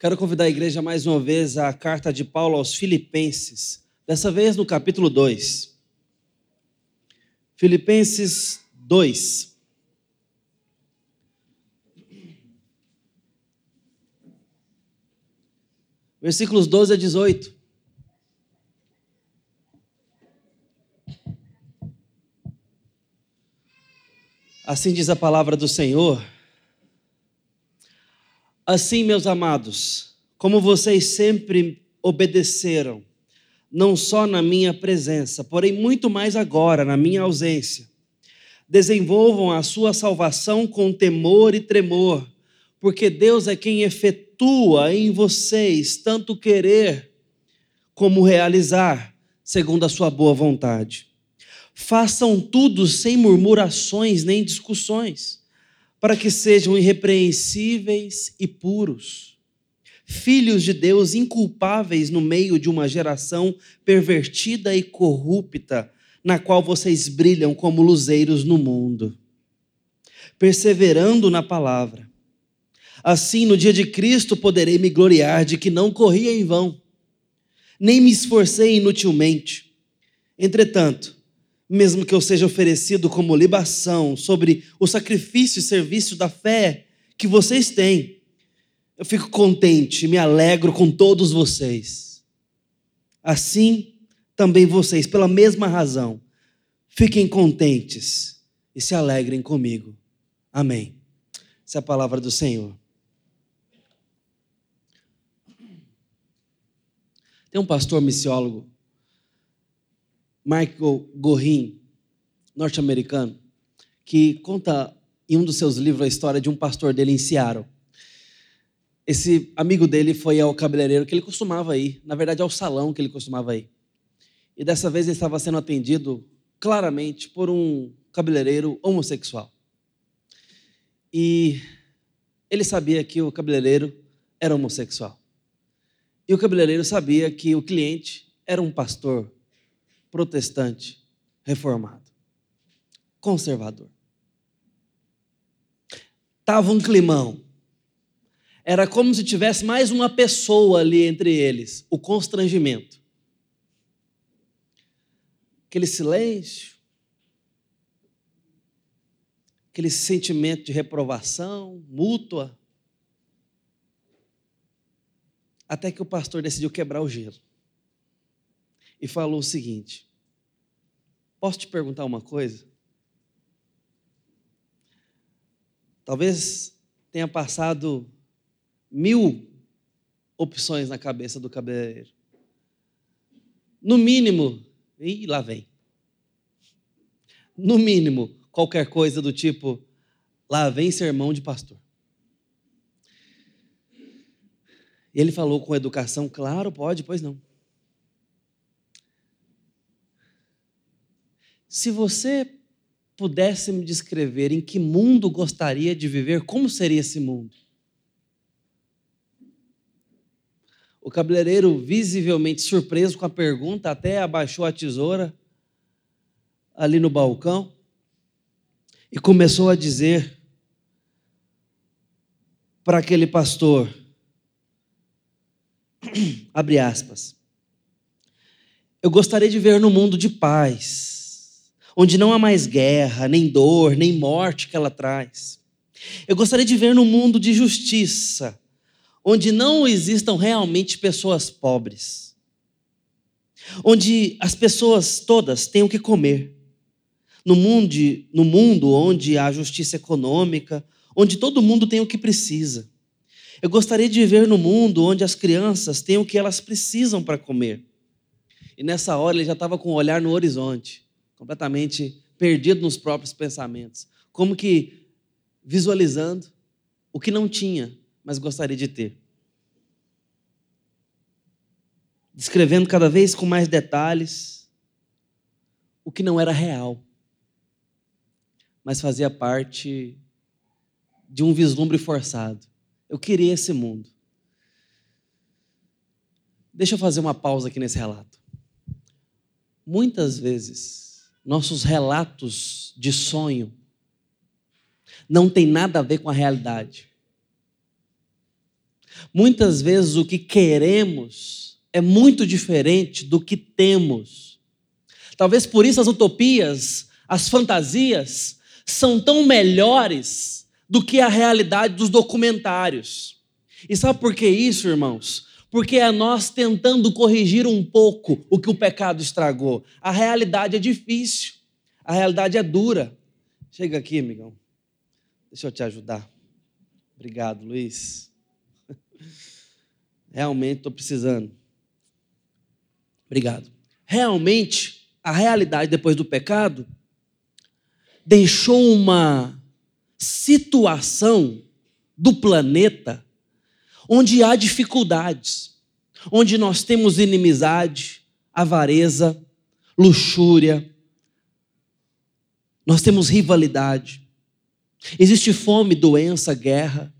Quero convidar a igreja mais uma vez à carta de Paulo aos Filipenses, dessa vez no capítulo 2. Filipenses 2. Versículos 12 a 18. Assim diz a palavra do Senhor. Assim, meus amados, como vocês sempre obedeceram, não só na minha presença, porém muito mais agora, na minha ausência, desenvolvam a sua salvação com temor e tremor, porque Deus é quem efetua em vocês tanto querer como realizar, segundo a sua boa vontade. Façam tudo sem murmurações nem discussões para que sejam irrepreensíveis e puros, filhos de Deus inculpáveis no meio de uma geração pervertida e corrupta, na qual vocês brilham como luzeiros no mundo, perseverando na palavra. Assim, no dia de Cristo, poderei me gloriar de que não corri em vão, nem me esforcei inutilmente. Entretanto, mesmo que eu seja oferecido como libação sobre o sacrifício e serviço da fé que vocês têm, eu fico contente, me alegro com todos vocês. Assim, também vocês, pela mesma razão, fiquem contentes e se alegrem comigo. Amém. Essa é a palavra do Senhor. Tem um pastor missiólogo Michael Gorin, norte-americano, que conta em um dos seus livros a história de um pastor dele em Seattle. Esse amigo dele foi ao cabeleireiro que ele costumava ir, na verdade ao salão que ele costumava ir. E dessa vez ele estava sendo atendido claramente por um cabeleireiro homossexual. E ele sabia que o cabeleireiro era homossexual. E o cabeleireiro sabia que o cliente era um pastor protestante reformado, conservador. Tava um climão. Era como se tivesse mais uma pessoa ali entre eles, o constrangimento. Aquele silêncio, aquele sentimento de reprovação mútua. Até que o pastor decidiu quebrar o gelo e falou o seguinte: Posso te perguntar uma coisa? Talvez tenha passado mil opções na cabeça do cabeleireiro. No mínimo, e lá vem. No mínimo, qualquer coisa do tipo, lá vem sermão de pastor. E ele falou com educação, claro, pode, pois não. Se você pudesse me descrever em que mundo gostaria de viver, como seria esse mundo? O cabeleireiro, visivelmente surpreso com a pergunta, até abaixou a tesoura ali no balcão e começou a dizer para aquele pastor, abre aspas, eu gostaria de ver no mundo de paz, onde não há mais guerra, nem dor, nem morte que ela traz. Eu gostaria de ver no mundo de justiça, onde não existam realmente pessoas pobres, onde as pessoas todas tenham o que comer. No mundo, no mundo onde há justiça econômica, onde todo mundo tem o que precisa. Eu gostaria de viver no mundo onde as crianças têm o que elas precisam para comer. E nessa hora ele já estava com o olhar no horizonte completamente perdido nos próprios pensamentos, como que visualizando o que não tinha, mas gostaria de ter. Descrevendo cada vez com mais detalhes o que não era real, mas fazia parte de um vislumbre forçado. Eu queria esse mundo. Deixa eu fazer uma pausa aqui nesse relato. Muitas vezes, nossos relatos de sonho não tem nada a ver com a realidade. Muitas vezes o que queremos é muito diferente do que temos. Talvez por isso as utopias, as fantasias, são tão melhores do que a realidade dos documentários. E sabe por que isso, irmãos? Porque é nós tentando corrigir um pouco o que o pecado estragou. A realidade é difícil, a realidade é dura. Chega aqui, amigão. Deixa eu te ajudar. Obrigado, Luiz. Realmente estou precisando. Obrigado. Realmente, a realidade depois do pecado deixou uma situação do planeta onde há dificuldades, onde nós temos inimizade, avareza, luxúria, nós temos rivalidade, existe fome, doença, guerra.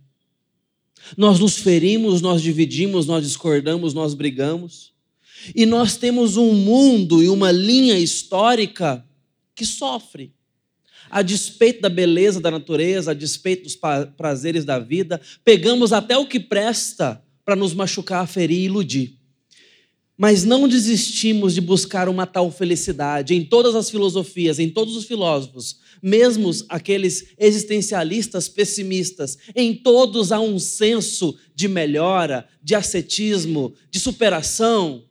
Nós nos ferimos, nós dividimos, nós discordamos, nós brigamos. E nós temos um mundo e uma linha histórica que sofre a despeito da beleza da natureza, a despeito dos prazeres da vida, pegamos até o que presta para nos machucar, ferir e iludir. Mas não desistimos de buscar uma tal felicidade em todas as filosofias, em todos os filósofos, mesmo aqueles existencialistas pessimistas, em todos há um senso de melhora, de ascetismo, de superação,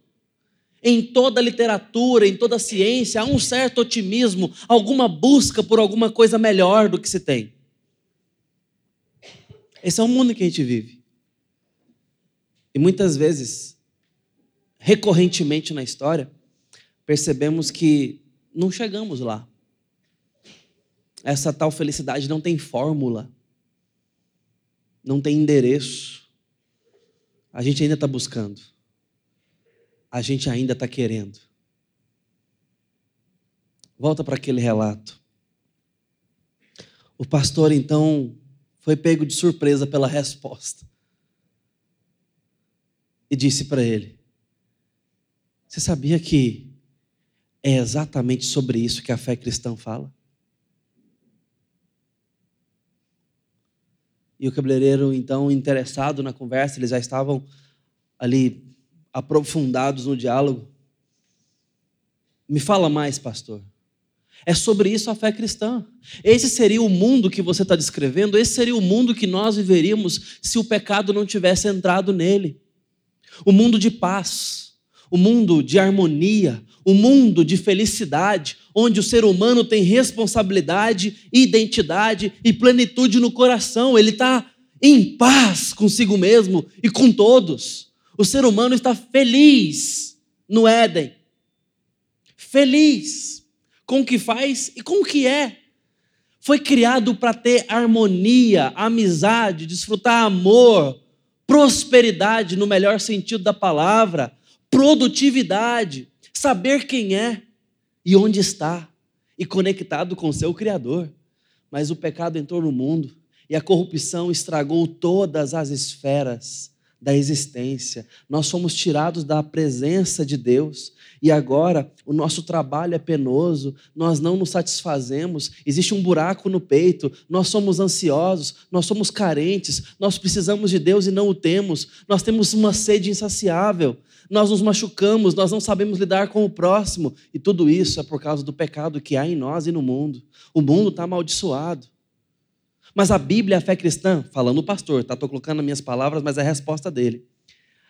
em toda literatura, em toda ciência, há um certo otimismo, alguma busca por alguma coisa melhor do que se tem. Esse é o mundo que a gente vive. E muitas vezes, recorrentemente na história, percebemos que não chegamos lá. Essa tal felicidade não tem fórmula, não tem endereço. A gente ainda está buscando a gente ainda está querendo. Volta para aquele relato. O pastor então foi pego de surpresa pela resposta e disse para ele: Você sabia que é exatamente sobre isso que a fé cristã fala? E o cabeleireiro, então, interessado na conversa, eles já estavam ali aprofundados no diálogo. Me fala mais, pastor. É sobre isso a fé cristã. Esse seria o mundo que você está descrevendo, esse seria o mundo que nós viveríamos se o pecado não tivesse entrado nele. O mundo de paz, o mundo de harmonia, o mundo de felicidade, onde o ser humano tem responsabilidade, identidade e plenitude no coração. Ele está em paz consigo mesmo e com todos. O ser humano está feliz no Éden. Feliz com o que faz e com o que é. Foi criado para ter harmonia, amizade, desfrutar amor, prosperidade no melhor sentido da palavra, produtividade, saber quem é e onde está e conectado com seu Criador. Mas o pecado entrou no mundo e a corrupção estragou todas as esferas da existência. Nós somos tirados da presença de Deus e agora o nosso trabalho é penoso, nós não nos satisfazemos, existe um buraco no peito, nós somos ansiosos, nós somos carentes, nós precisamos de Deus e não o temos, nós temos uma sede insaciável, nós nos machucamos, nós não sabemos lidar com o próximo e tudo isso é por causa do pecado que há em nós e no mundo. O mundo está amaldiçoado. Mas a Bíblia, a fé cristã, falando o pastor, tá? Estou colocando as minhas palavras, mas é a resposta dele.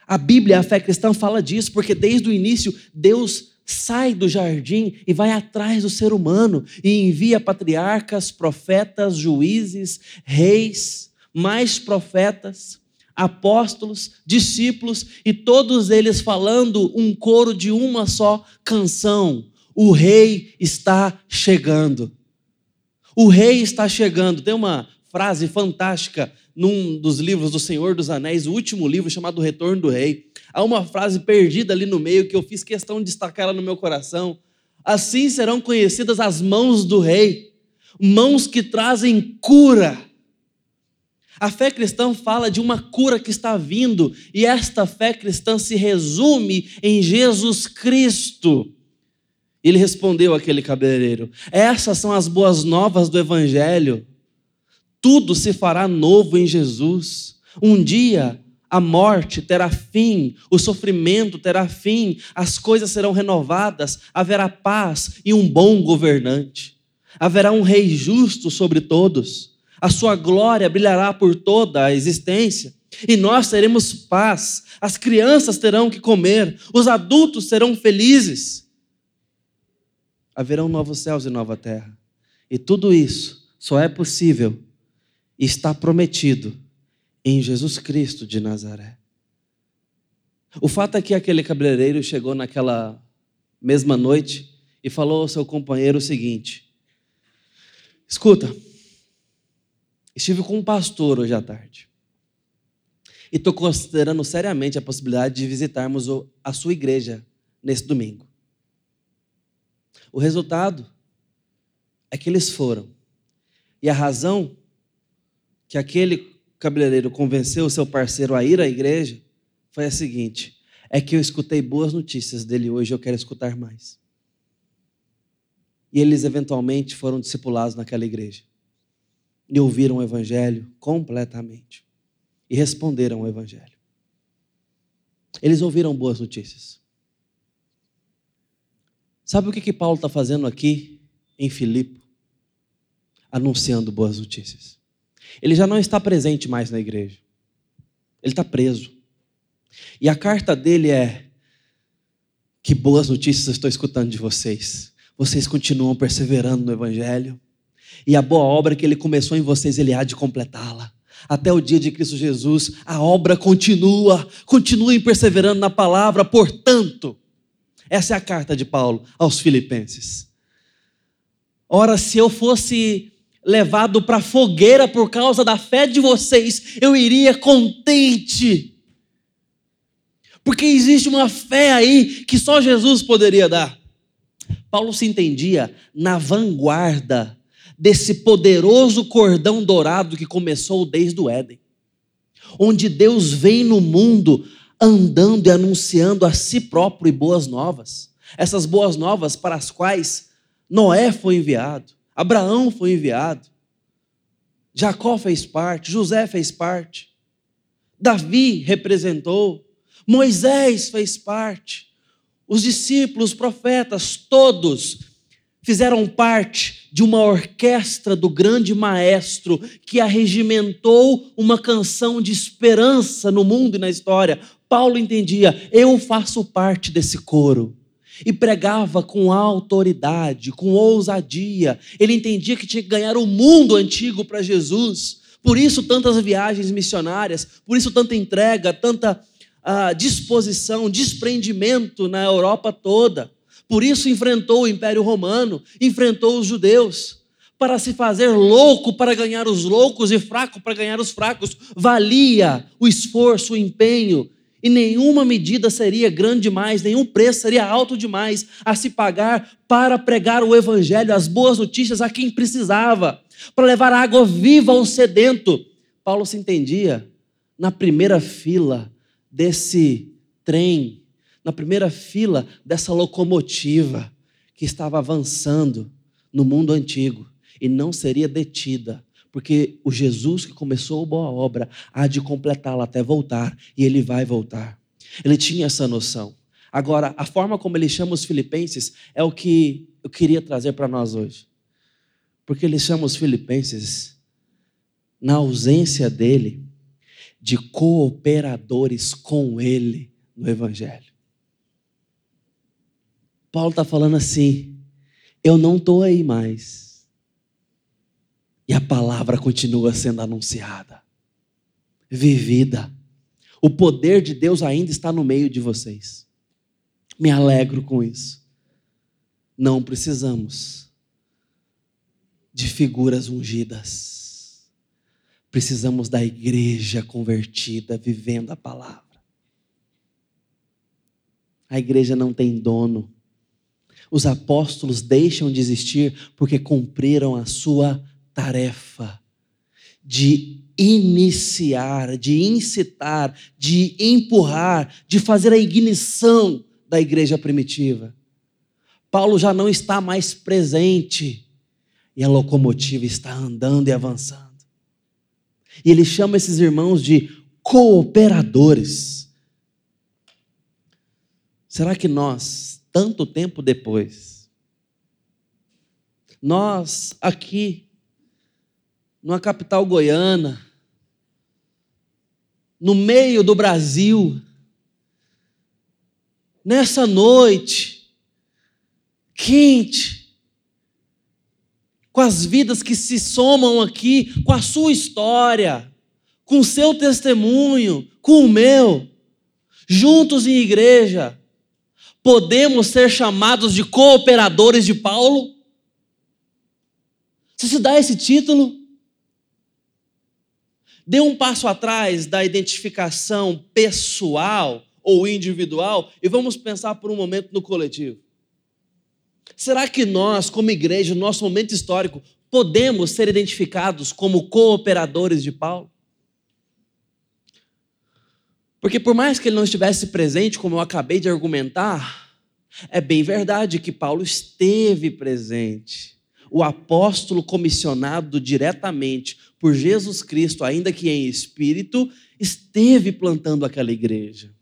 A Bíblia, a fé cristã, fala disso, porque desde o início Deus sai do jardim e vai atrás do ser humano e envia patriarcas, profetas, juízes, reis, mais profetas, apóstolos, discípulos e todos eles falando um coro de uma só canção: O rei está chegando. O rei está chegando. Tem uma frase fantástica num dos livros do Senhor dos Anéis, o último livro chamado Retorno do Rei. Há uma frase perdida ali no meio que eu fiz questão de destacar ela no meu coração. Assim serão conhecidas as mãos do rei, mãos que trazem cura. A fé cristã fala de uma cura que está vindo, e esta fé cristã se resume em Jesus Cristo. Ele respondeu aquele cabeleireiro: Essas são as boas novas do Evangelho. Tudo se fará novo em Jesus. Um dia a morte terá fim, o sofrimento terá fim, as coisas serão renovadas, haverá paz e um bom governante. Haverá um rei justo sobre todos. A sua glória brilhará por toda a existência. E nós teremos paz. As crianças terão que comer, os adultos serão felizes. Haverão novos céus e nova terra. E tudo isso só é possível e está prometido em Jesus Cristo de Nazaré. O fato é que aquele cabeleireiro chegou naquela mesma noite e falou ao seu companheiro o seguinte: Escuta, estive com um pastor hoje à tarde e estou considerando seriamente a possibilidade de visitarmos a sua igreja nesse domingo. O resultado é que eles foram. E a razão que aquele cabeleireiro convenceu o seu parceiro a ir à igreja foi a seguinte: é que eu escutei boas notícias dele hoje, eu quero escutar mais. E eles eventualmente foram discipulados naquela igreja. E ouviram o evangelho completamente. E responderam ao evangelho. Eles ouviram boas notícias. Sabe o que, que Paulo está fazendo aqui em Filipe? Anunciando boas notícias. Ele já não está presente mais na igreja. Ele está preso. E a carta dele é: Que boas notícias estou escutando de vocês. Vocês continuam perseverando no Evangelho. E a boa obra que ele começou em vocês, ele há de completá-la. Até o dia de Cristo Jesus, a obra continua. Continuem perseverando na palavra, portanto. Essa é a carta de Paulo aos Filipenses. Ora, se eu fosse levado para a fogueira por causa da fé de vocês, eu iria contente. Porque existe uma fé aí que só Jesus poderia dar. Paulo se entendia na vanguarda desse poderoso cordão dourado que começou desde o Éden, onde Deus vem no mundo andando e anunciando a si próprio e boas novas. Essas boas novas para as quais Noé foi enviado. Abraão foi enviado. Jacó fez parte, José fez parte. Davi representou, Moisés fez parte. Os discípulos, os profetas, todos fizeram parte de uma orquestra do grande maestro que arregimentou uma canção de esperança no mundo e na história. Paulo entendia, eu faço parte desse coro e pregava com autoridade, com ousadia. Ele entendia que tinha que ganhar o mundo antigo para Jesus. Por isso, tantas viagens missionárias, por isso, tanta entrega, tanta uh, disposição, desprendimento na Europa toda. Por isso, enfrentou o Império Romano, enfrentou os judeus. Para se fazer louco para ganhar os loucos e fraco para ganhar os fracos, valia o esforço, o empenho, e nenhuma medida seria grande demais, nenhum preço seria alto demais a se pagar para pregar o Evangelho, as boas notícias a quem precisava, para levar água viva ao sedento. Paulo se entendia na primeira fila desse trem, na primeira fila dessa locomotiva que estava avançando no mundo antigo e não seria detida porque o Jesus que começou a boa obra há de completá-la até voltar, e ele vai voltar. Ele tinha essa noção. Agora, a forma como ele chama os filipenses é o que eu queria trazer para nós hoje. Porque ele chama os filipenses, na ausência dele, de cooperadores com ele no Evangelho. Paulo está falando assim: eu não estou aí mais e a palavra continua sendo anunciada, vivida. O poder de Deus ainda está no meio de vocês. Me alegro com isso. Não precisamos de figuras ungidas. Precisamos da igreja convertida, vivendo a palavra. A igreja não tem dono. Os apóstolos deixam de existir porque cumpriram a sua tarefa de iniciar, de incitar, de empurrar, de fazer a ignição da igreja primitiva. Paulo já não está mais presente e a locomotiva está andando e avançando. E ele chama esses irmãos de cooperadores. Será que nós, tanto tempo depois, nós aqui, numa capital goiana, no meio do Brasil, nessa noite quente, com as vidas que se somam aqui, com a sua história, com o seu testemunho, com o meu, juntos em igreja, podemos ser chamados de cooperadores de Paulo? Você se dá esse título? Dê um passo atrás da identificação pessoal ou individual e vamos pensar por um momento no coletivo. Será que nós, como igreja, no nosso momento histórico, podemos ser identificados como cooperadores de Paulo? Porque por mais que ele não estivesse presente, como eu acabei de argumentar, é bem verdade que Paulo esteve presente. O apóstolo comissionado diretamente por Jesus Cristo, ainda que em espírito, esteve plantando aquela igreja.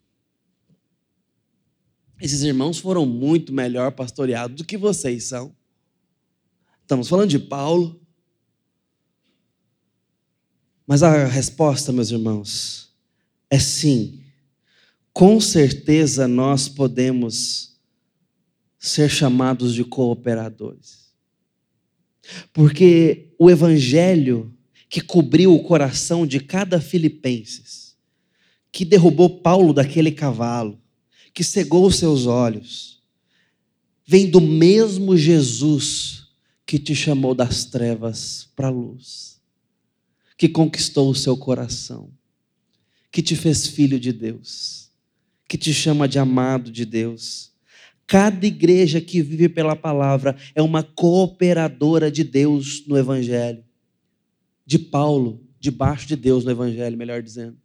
Esses irmãos foram muito melhor pastoreados do que vocês são. Estamos falando de Paulo. Mas a resposta, meus irmãos, é sim. Com certeza nós podemos ser chamados de cooperadores. Porque o evangelho que cobriu o coração de cada filipenses, que derrubou Paulo daquele cavalo, que cegou os seus olhos, vem do mesmo Jesus que te chamou das trevas para a luz, que conquistou o seu coração que te fez filho de Deus, que te chama de amado de Deus. Cada igreja que vive pela palavra é uma cooperadora de Deus no Evangelho. De Paulo, debaixo de Deus no Evangelho, melhor dizendo.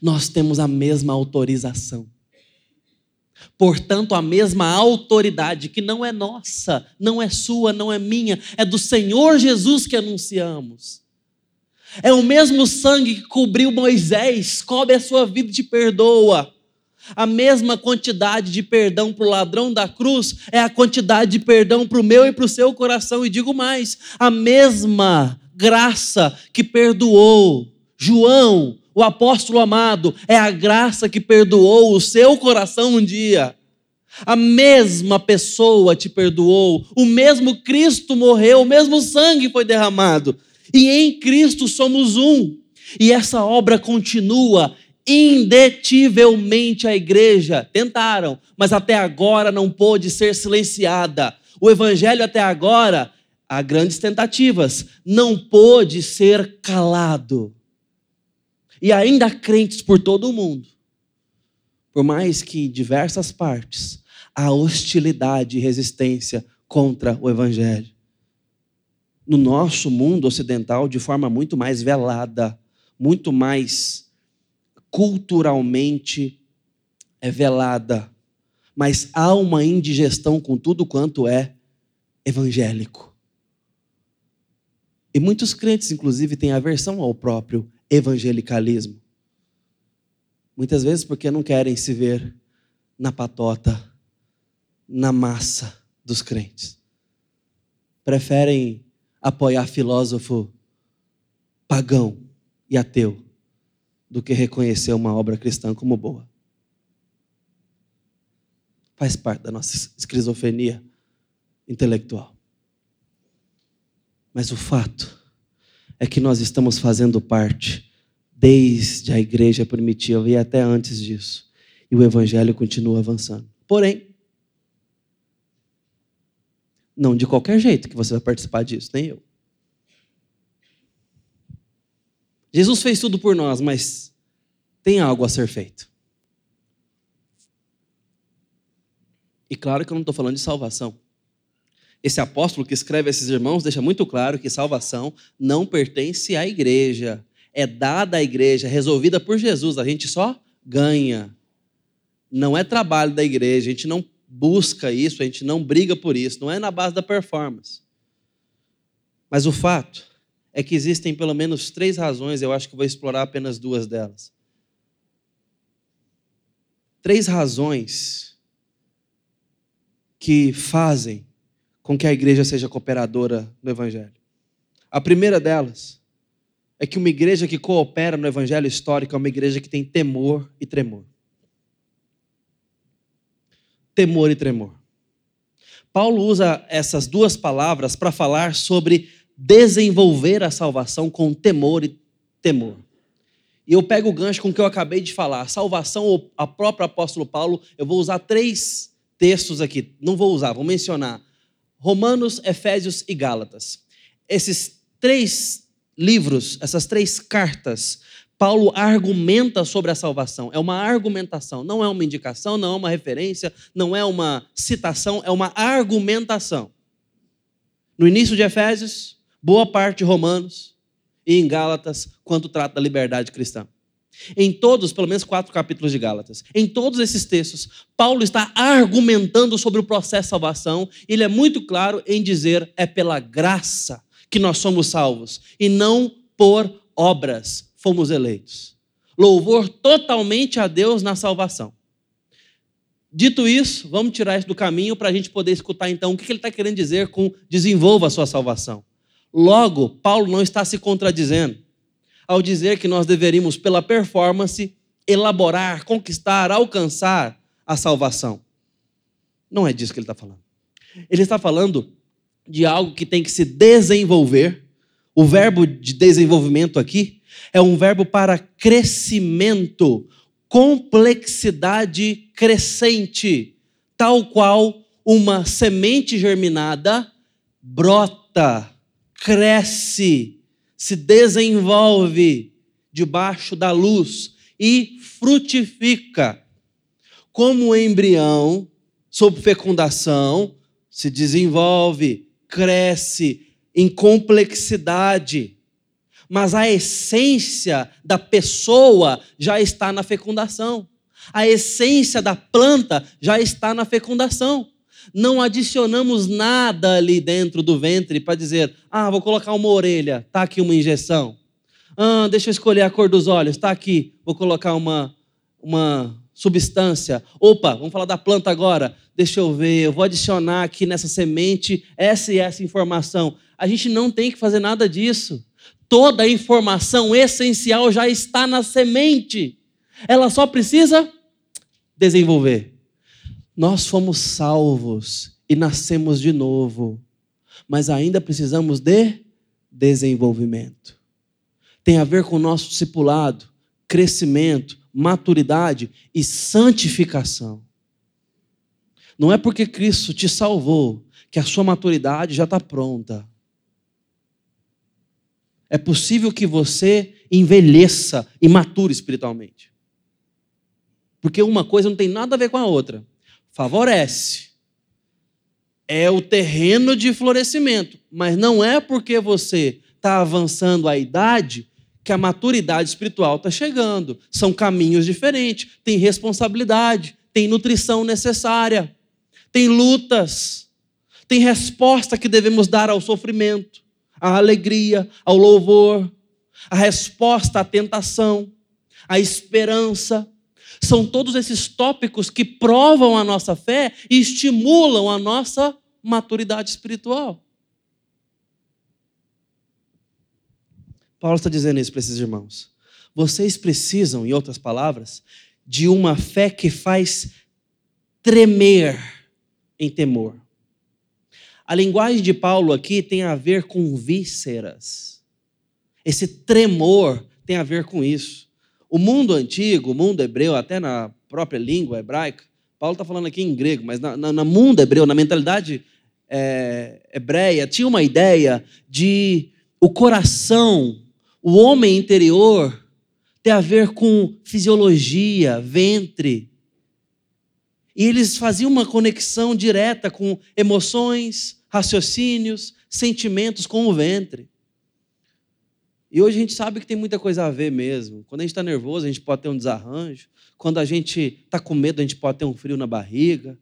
Nós temos a mesma autorização. Portanto, a mesma autoridade que não é nossa, não é sua, não é minha, é do Senhor Jesus que anunciamos. É o mesmo sangue que cobriu Moisés, cobre a sua vida e te perdoa. A mesma quantidade de perdão para o ladrão da cruz é a quantidade de perdão para o meu e para o seu coração. E digo mais: a mesma graça que perdoou João, o apóstolo amado, é a graça que perdoou o seu coração um dia. A mesma pessoa te perdoou, o mesmo Cristo morreu, o mesmo sangue foi derramado. E em Cristo somos um. E essa obra continua indetivelmente a igreja. Tentaram, mas até agora não pôde ser silenciada. O evangelho até agora, há grandes tentativas, não pôde ser calado. E ainda há crentes por todo o mundo. Por mais que em diversas partes há hostilidade e resistência contra o evangelho no nosso mundo ocidental de forma muito mais velada, muito mais culturalmente é velada. Mas há uma indigestão com tudo quanto é evangélico. E muitos crentes, inclusive, têm aversão ao próprio evangelicalismo. Muitas vezes porque não querem se ver na patota, na massa dos crentes. Preferem apoiar filósofo pagão e ateu do que reconhecer uma obra cristã como boa. Faz parte da nossa esquizofrenia intelectual. Mas o fato é que nós estamos fazendo parte desde a igreja primitiva e até antes disso. E o evangelho continua avançando. Porém, não de qualquer jeito que você vai participar disso, nem eu. Jesus fez tudo por nós, mas tem algo a ser feito. E claro que eu não estou falando de salvação. Esse apóstolo que escreve a esses irmãos deixa muito claro que salvação não pertence à igreja. É dada à igreja, resolvida por Jesus. A gente só ganha. Não é trabalho da igreja, a gente não busca isso, a gente não briga por isso, não é na base da performance. Mas o fato é que existem pelo menos três razões, eu acho que vou explorar apenas duas delas. Três razões que fazem com que a igreja seja cooperadora no Evangelho. A primeira delas é que uma igreja que coopera no Evangelho histórico é uma igreja que tem temor e tremor. Temor e tremor. Paulo usa essas duas palavras para falar sobre desenvolver a salvação com temor e temor. E eu pego o gancho com o que eu acabei de falar. Salvação, a própria apóstolo Paulo, eu vou usar três textos aqui. Não vou usar, vou mencionar. Romanos, Efésios e Gálatas. Esses três livros, essas três cartas, Paulo argumenta sobre a salvação. É uma argumentação, não é uma indicação, não é uma referência, não é uma citação, é uma argumentação. No início de Efésios, boa parte de Romanos e em Gálatas, quando trata da liberdade cristã. Em todos, pelo menos quatro capítulos de Gálatas, em todos esses textos, Paulo está argumentando sobre o processo de salvação. Ele é muito claro em dizer: é pela graça que nós somos salvos e não por obras fomos eleitos. Louvor totalmente a Deus na salvação. Dito isso, vamos tirar isso do caminho para a gente poder escutar então o que ele está querendo dizer com desenvolva a sua salvação. Logo, Paulo não está se contradizendo ao dizer que nós deveríamos, pela performance, elaborar, conquistar, alcançar a salvação. Não é disso que ele está falando. Ele está falando de algo que tem que se desenvolver. O verbo de desenvolvimento aqui é um verbo para crescimento, complexidade crescente, tal qual uma semente germinada brota, cresce, se desenvolve debaixo da luz e frutifica. Como o embrião, sob fecundação, se desenvolve, cresce em complexidade mas a essência da pessoa já está na fecundação. A essência da planta já está na fecundação. Não adicionamos nada ali dentro do ventre para dizer: ah, vou colocar uma orelha, está aqui uma injeção. Ah, deixa eu escolher a cor dos olhos, está aqui, vou colocar uma, uma substância. Opa, vamos falar da planta agora. Deixa eu ver, eu vou adicionar aqui nessa semente essa e essa informação. A gente não tem que fazer nada disso. Toda a informação essencial já está na semente. Ela só precisa desenvolver. Nós fomos salvos e nascemos de novo, mas ainda precisamos de desenvolvimento. Tem a ver com o nosso discipulado, crescimento, maturidade e santificação. Não é porque Cristo te salvou que a sua maturidade já está pronta é possível que você envelheça e mature espiritualmente. Porque uma coisa não tem nada a ver com a outra. Favorece. É o terreno de florescimento. Mas não é porque você está avançando a idade que a maturidade espiritual está chegando. São caminhos diferentes. Tem responsabilidade, tem nutrição necessária, tem lutas, tem resposta que devemos dar ao sofrimento a alegria, ao louvor, a resposta à tentação, a esperança. São todos esses tópicos que provam a nossa fé e estimulam a nossa maturidade espiritual. Paulo está dizendo isso para esses irmãos. Vocês precisam, em outras palavras, de uma fé que faz tremer em temor. A linguagem de Paulo aqui tem a ver com vísceras. Esse tremor tem a ver com isso. O mundo antigo, o mundo hebreu, até na própria língua hebraica, Paulo está falando aqui em grego, mas no mundo hebreu, na mentalidade é, hebreia, tinha uma ideia de o coração, o homem interior, ter a ver com fisiologia, ventre. E eles faziam uma conexão direta com emoções, raciocínios, sentimentos com o ventre. E hoje a gente sabe que tem muita coisa a ver mesmo. Quando a gente está nervoso, a gente pode ter um desarranjo. Quando a gente está com medo, a gente pode ter um frio na barriga.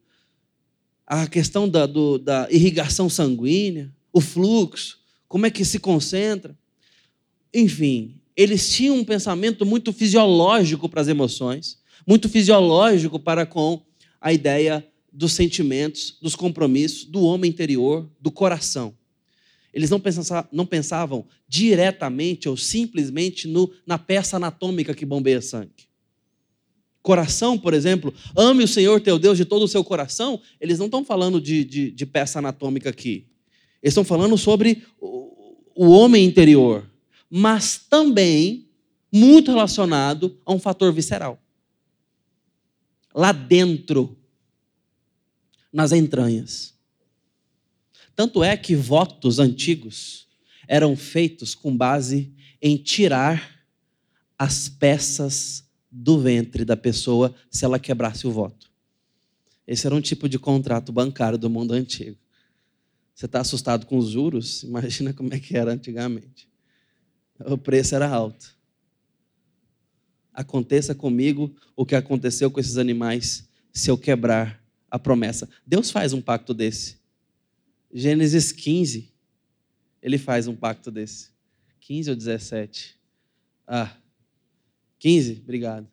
A questão da, do, da irrigação sanguínea, o fluxo, como é que se concentra. enfim, eles tinham um pensamento muito fisiológico para as emoções, muito fisiológico para com a ideia dos sentimentos, dos compromissos, do homem interior, do coração. Eles não pensavam, não pensavam diretamente ou simplesmente no, na peça anatômica que bombeia sangue. Coração, por exemplo, ame o Senhor teu Deus de todo o seu coração. Eles não estão falando de, de, de peça anatômica aqui. Eles estão falando sobre o, o homem interior, mas também muito relacionado a um fator visceral. Lá dentro, nas entranhas. Tanto é que votos antigos eram feitos com base em tirar as peças do ventre da pessoa se ela quebrasse o voto. Esse era um tipo de contrato bancário do mundo antigo. Você está assustado com os juros? Imagina como é que era antigamente. O preço era alto. Aconteça comigo o que aconteceu com esses animais se eu quebrar a promessa. Deus faz um pacto desse. Gênesis 15, ele faz um pacto desse. 15 ou 17? Ah, 15, obrigado.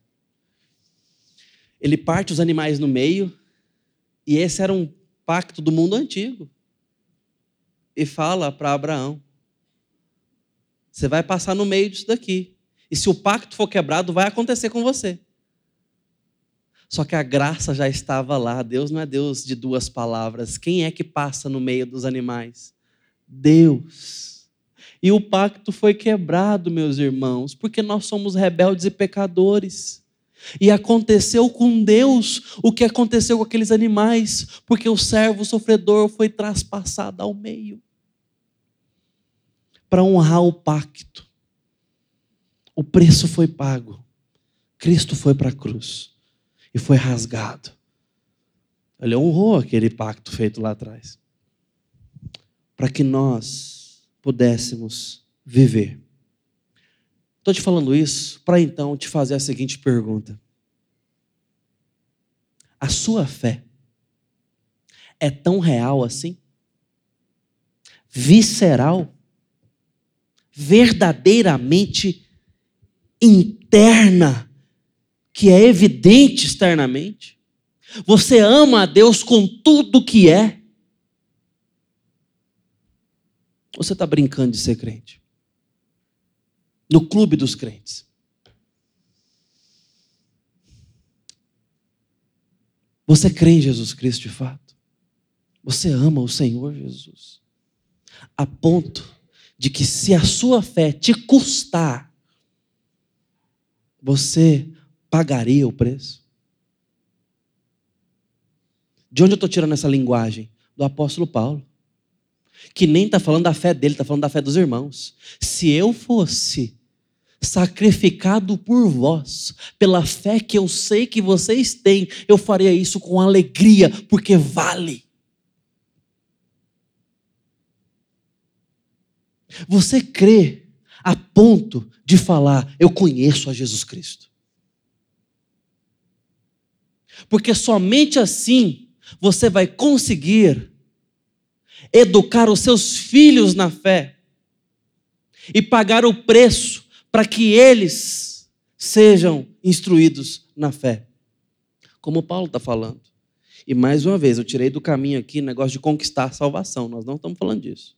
Ele parte os animais no meio, e esse era um pacto do mundo antigo. E fala para Abraão: Você vai passar no meio disso daqui. E se o pacto for quebrado, vai acontecer com você. Só que a graça já estava lá. Deus não é Deus de duas palavras. Quem é que passa no meio dos animais? Deus. E o pacto foi quebrado, meus irmãos, porque nós somos rebeldes e pecadores. E aconteceu com Deus o que aconteceu com aqueles animais, porque o servo sofredor foi traspassado ao meio para honrar o pacto. O preço foi pago. Cristo foi para a cruz e foi rasgado. Ele honrou aquele pacto feito lá atrás. Para que nós pudéssemos viver. Estou te falando isso para então te fazer a seguinte pergunta: A sua fé é tão real assim? Visceral? Verdadeiramente interna? Que é evidente externamente? Você ama a Deus com tudo que é? Ou você está brincando de ser crente? No clube dos crentes. Você crê em Jesus Cristo de fato? Você ama o Senhor Jesus? A ponto de que, se a sua fé te custar, você pagaria o preço? De onde eu estou tirando essa linguagem? Do apóstolo Paulo que nem está falando da fé dele, está falando da fé dos irmãos. Se eu fosse sacrificado por vós, pela fé que eu sei que vocês têm, eu faria isso com alegria, porque vale. Você crê a ponto de falar, eu conheço a Jesus Cristo. Porque somente assim você vai conseguir educar os seus filhos na fé e pagar o preço para que eles sejam instruídos na fé. Como Paulo está falando. E mais uma vez, eu tirei do caminho aqui o negócio de conquistar a salvação. Nós não estamos falando disso.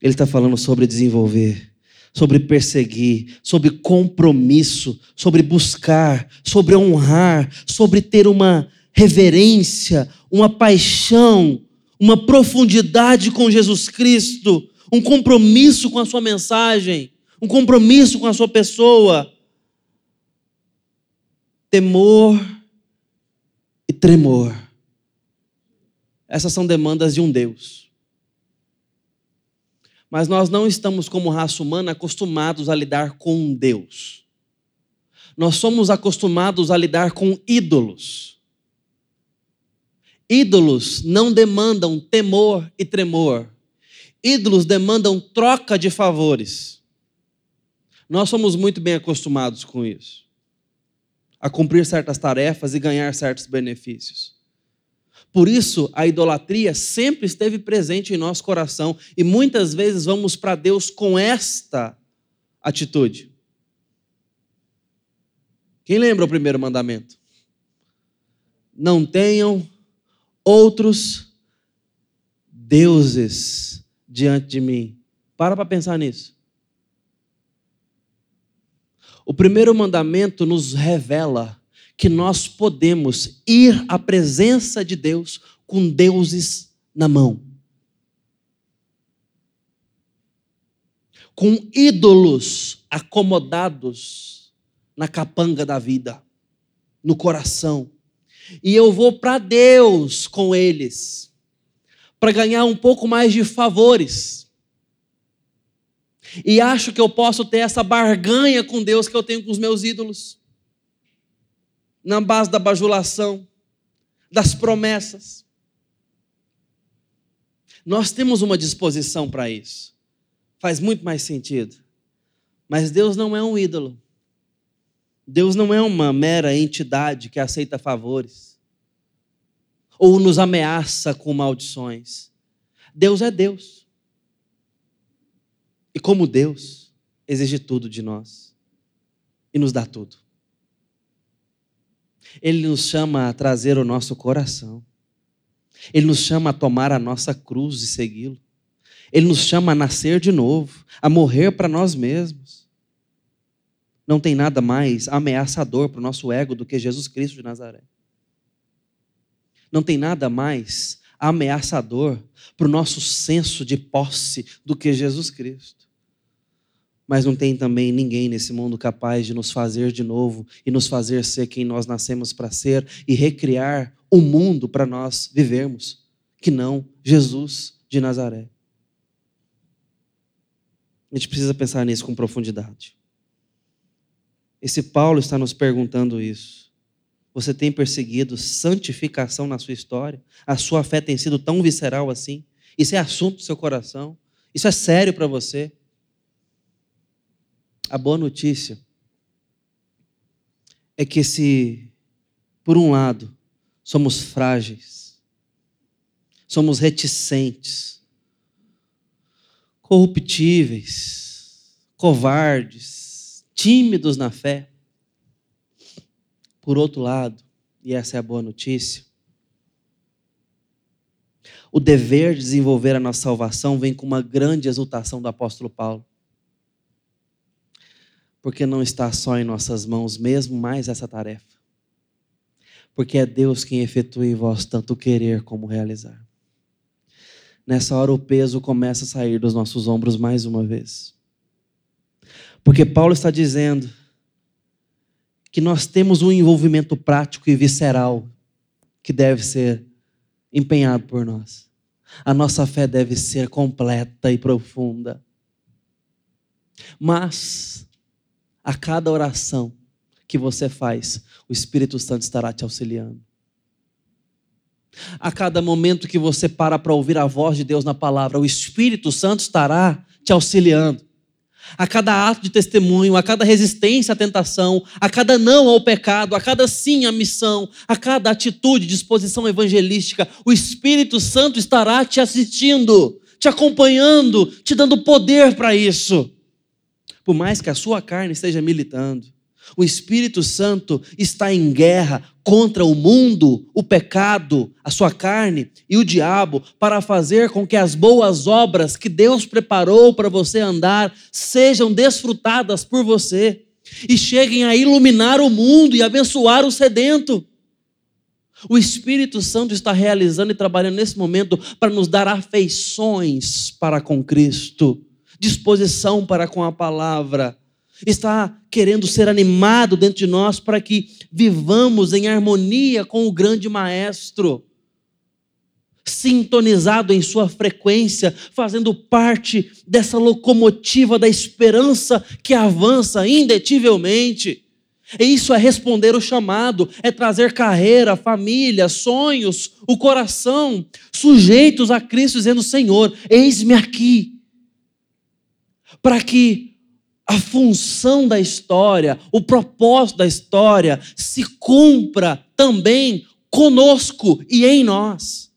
Ele está falando sobre desenvolver, sobre perseguir, sobre compromisso, sobre buscar, sobre honrar, sobre ter uma reverência, uma paixão uma profundidade com Jesus Cristo, um compromisso com a sua mensagem, um compromisso com a sua pessoa. Temor e tremor. Essas são demandas de um Deus. Mas nós não estamos, como raça humana, acostumados a lidar com Deus. Nós somos acostumados a lidar com ídolos. Ídolos não demandam temor e tremor. Ídolos demandam troca de favores. Nós somos muito bem acostumados com isso. A cumprir certas tarefas e ganhar certos benefícios. Por isso, a idolatria sempre esteve presente em nosso coração e muitas vezes vamos para Deus com esta atitude. Quem lembra o primeiro mandamento? Não tenham outros deuses diante de mim. Para para pensar nisso. O primeiro mandamento nos revela que nós podemos ir à presença de Deus com deuses na mão. Com ídolos acomodados na capanga da vida, no coração. E eu vou para Deus com eles, para ganhar um pouco mais de favores. E acho que eu posso ter essa barganha com Deus que eu tenho com os meus ídolos na base da bajulação, das promessas. Nós temos uma disposição para isso. Faz muito mais sentido. Mas Deus não é um ídolo. Deus não é uma mera entidade que aceita favores ou nos ameaça com maldições. Deus é Deus. E como Deus, exige tudo de nós e nos dá tudo. Ele nos chama a trazer o nosso coração. Ele nos chama a tomar a nossa cruz e segui-lo. Ele nos chama a nascer de novo, a morrer para nós mesmos. Não tem nada mais ameaçador para o nosso ego do que Jesus Cristo de Nazaré. Não tem nada mais ameaçador para o nosso senso de posse do que Jesus Cristo mas não tem também ninguém nesse mundo capaz de nos fazer de novo e nos fazer ser quem nós nascemos para ser e recriar o um mundo para nós vivermos, que não Jesus de Nazaré. A gente precisa pensar nisso com profundidade. Esse Paulo está nos perguntando isso. Você tem perseguido santificação na sua história? A sua fé tem sido tão visceral assim? Isso é assunto do seu coração? Isso é sério para você? A boa notícia é que se, por um lado, somos frágeis, somos reticentes, corruptíveis, covardes, tímidos na fé, por outro lado, e essa é a boa notícia, o dever de desenvolver a nossa salvação vem com uma grande exultação do apóstolo Paulo porque não está só em nossas mãos mesmo mais essa tarefa. Porque é Deus quem efetua em vós tanto querer como realizar. Nessa hora o peso começa a sair dos nossos ombros mais uma vez. Porque Paulo está dizendo que nós temos um envolvimento prático e visceral que deve ser empenhado por nós. A nossa fé deve ser completa e profunda. Mas a cada oração que você faz, o Espírito Santo estará te auxiliando. A cada momento que você para para ouvir a voz de Deus na palavra, o Espírito Santo estará te auxiliando. A cada ato de testemunho, a cada resistência à tentação, a cada não ao pecado, a cada sim à missão, a cada atitude, disposição evangelística, o Espírito Santo estará te assistindo, te acompanhando, te dando poder para isso por mais que a sua carne esteja militando. O Espírito Santo está em guerra contra o mundo, o pecado, a sua carne e o diabo para fazer com que as boas obras que Deus preparou para você andar sejam desfrutadas por você e cheguem a iluminar o mundo e abençoar o sedento. O Espírito Santo está realizando e trabalhando nesse momento para nos dar afeições para com Cristo disposição para com a palavra, está querendo ser animado dentro de nós para que vivamos em harmonia com o grande Maestro, sintonizado em sua frequência, fazendo parte dessa locomotiva da esperança que avança indetivelmente. E isso é responder o chamado, é trazer carreira, família, sonhos, o coração, sujeitos a Cristo, dizendo: Senhor, eis-me aqui para que a função da história, o propósito da história se cumpra também conosco e em nós.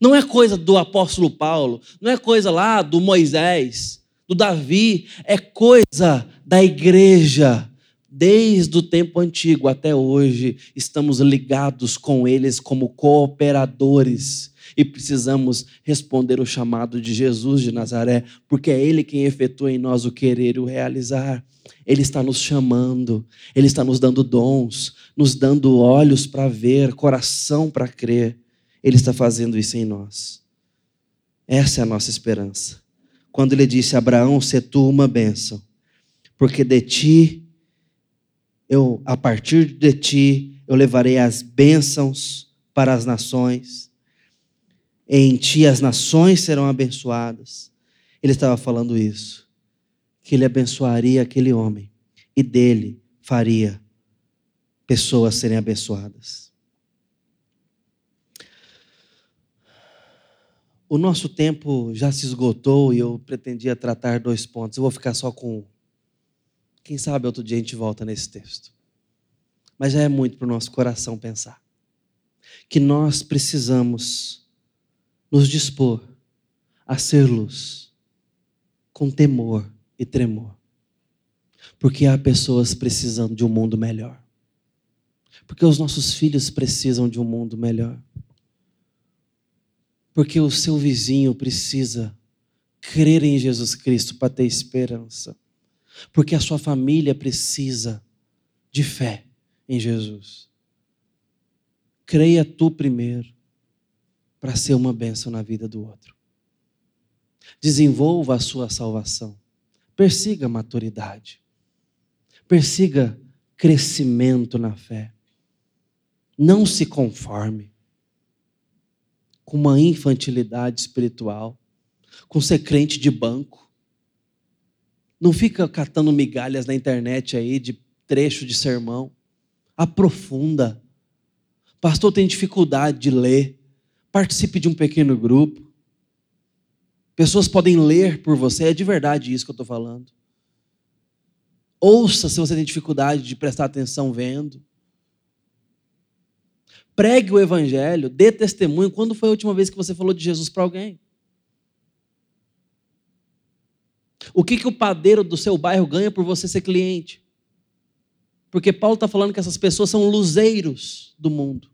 Não é coisa do apóstolo Paulo, não é coisa lá do Moisés, do Davi, é coisa da igreja. Desde o tempo antigo até hoje, estamos ligados com eles como cooperadores e precisamos responder o chamado de Jesus de Nazaré, porque é Ele quem efetua em nós o querer e o realizar. Ele está nos chamando, Ele está nos dando dons, nos dando olhos para ver, coração para crer. Ele está fazendo isso em nós. Essa é a nossa esperança. Quando ele disse: Abraão, se tu uma bênção, porque de ti, eu, a partir de ti, eu levarei as bênçãos para as nações, em ti as nações serão abençoadas. Ele estava falando isso que ele abençoaria aquele homem e dele faria pessoas serem abençoadas. O nosso tempo já se esgotou e eu pretendia tratar dois pontos. Eu vou ficar só com um. Quem sabe outro dia a gente volta nesse texto. Mas já é muito para o nosso coração pensar. Que nós precisamos nos dispor a ser luz, com temor, e tremor. Porque há pessoas precisando de um mundo melhor. Porque os nossos filhos precisam de um mundo melhor. Porque o seu vizinho precisa crer em Jesus Cristo para ter esperança. Porque a sua família precisa de fé em Jesus. Creia tu primeiro para ser uma bênção na vida do outro. Desenvolva a sua salvação. Persiga maturidade. Persiga crescimento na fé. Não se conforme com uma infantilidade espiritual, com ser crente de banco. Não fica catando migalhas na internet aí de trecho de sermão. Aprofunda. Pastor tem dificuldade de ler. Participe de um pequeno grupo. Pessoas podem ler por você, é de verdade isso que eu estou falando. Ouça se você tem dificuldade de prestar atenção vendo. Pregue o evangelho, dê testemunho. Quando foi a última vez que você falou de Jesus para alguém? O que, que o padeiro do seu bairro ganha por você ser cliente? Porque Paulo está falando que essas pessoas são luzeiros do mundo.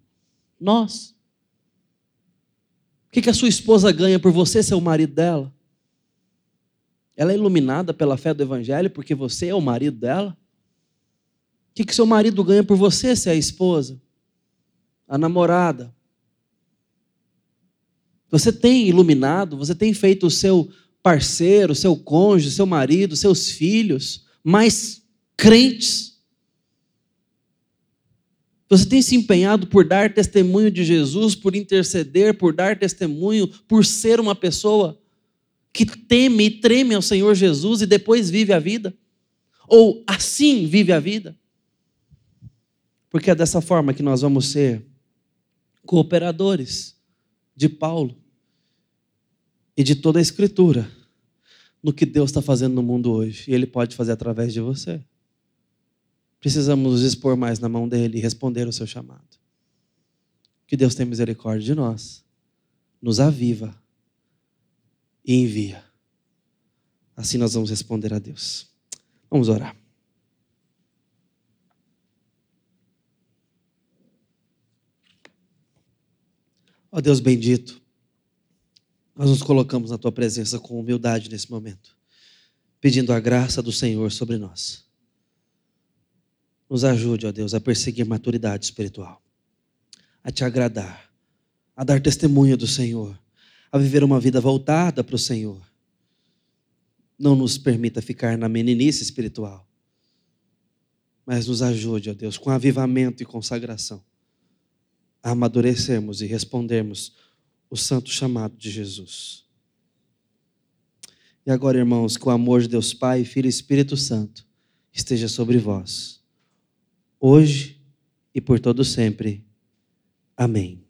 Nós. O que, que a sua esposa ganha por você ser o marido dela? Ela é iluminada pela fé do Evangelho porque você é o marido dela? O que, que seu marido ganha por você ser a esposa? A namorada? Você tem iluminado, você tem feito o seu parceiro, seu cônjuge, seu marido, seus filhos mais crentes você tem se empenhado por dar testemunho de Jesus, por interceder, por dar testemunho, por ser uma pessoa que teme e treme ao Senhor Jesus e depois vive a vida? Ou assim vive a vida? Porque é dessa forma que nós vamos ser cooperadores de Paulo e de toda a Escritura no que Deus está fazendo no mundo hoje. E Ele pode fazer através de você precisamos nos expor mais na mão dele e responder o seu chamado. Que Deus tenha misericórdia de nós, nos aviva e envia. Assim nós vamos responder a Deus. Vamos orar. Ó oh Deus bendito, nós nos colocamos na tua presença com humildade nesse momento, pedindo a graça do Senhor sobre nós. Nos ajude, ó Deus, a perseguir maturidade espiritual, a te agradar, a dar testemunho do Senhor, a viver uma vida voltada para o Senhor. Não nos permita ficar na meninice espiritual, mas nos ajude, ó Deus, com avivamento e consagração, a amadurecermos e respondermos o santo chamado de Jesus. E agora, irmãos, que o amor de Deus Pai, Filho e Espírito Santo esteja sobre vós hoje e por todo sempre. Amém.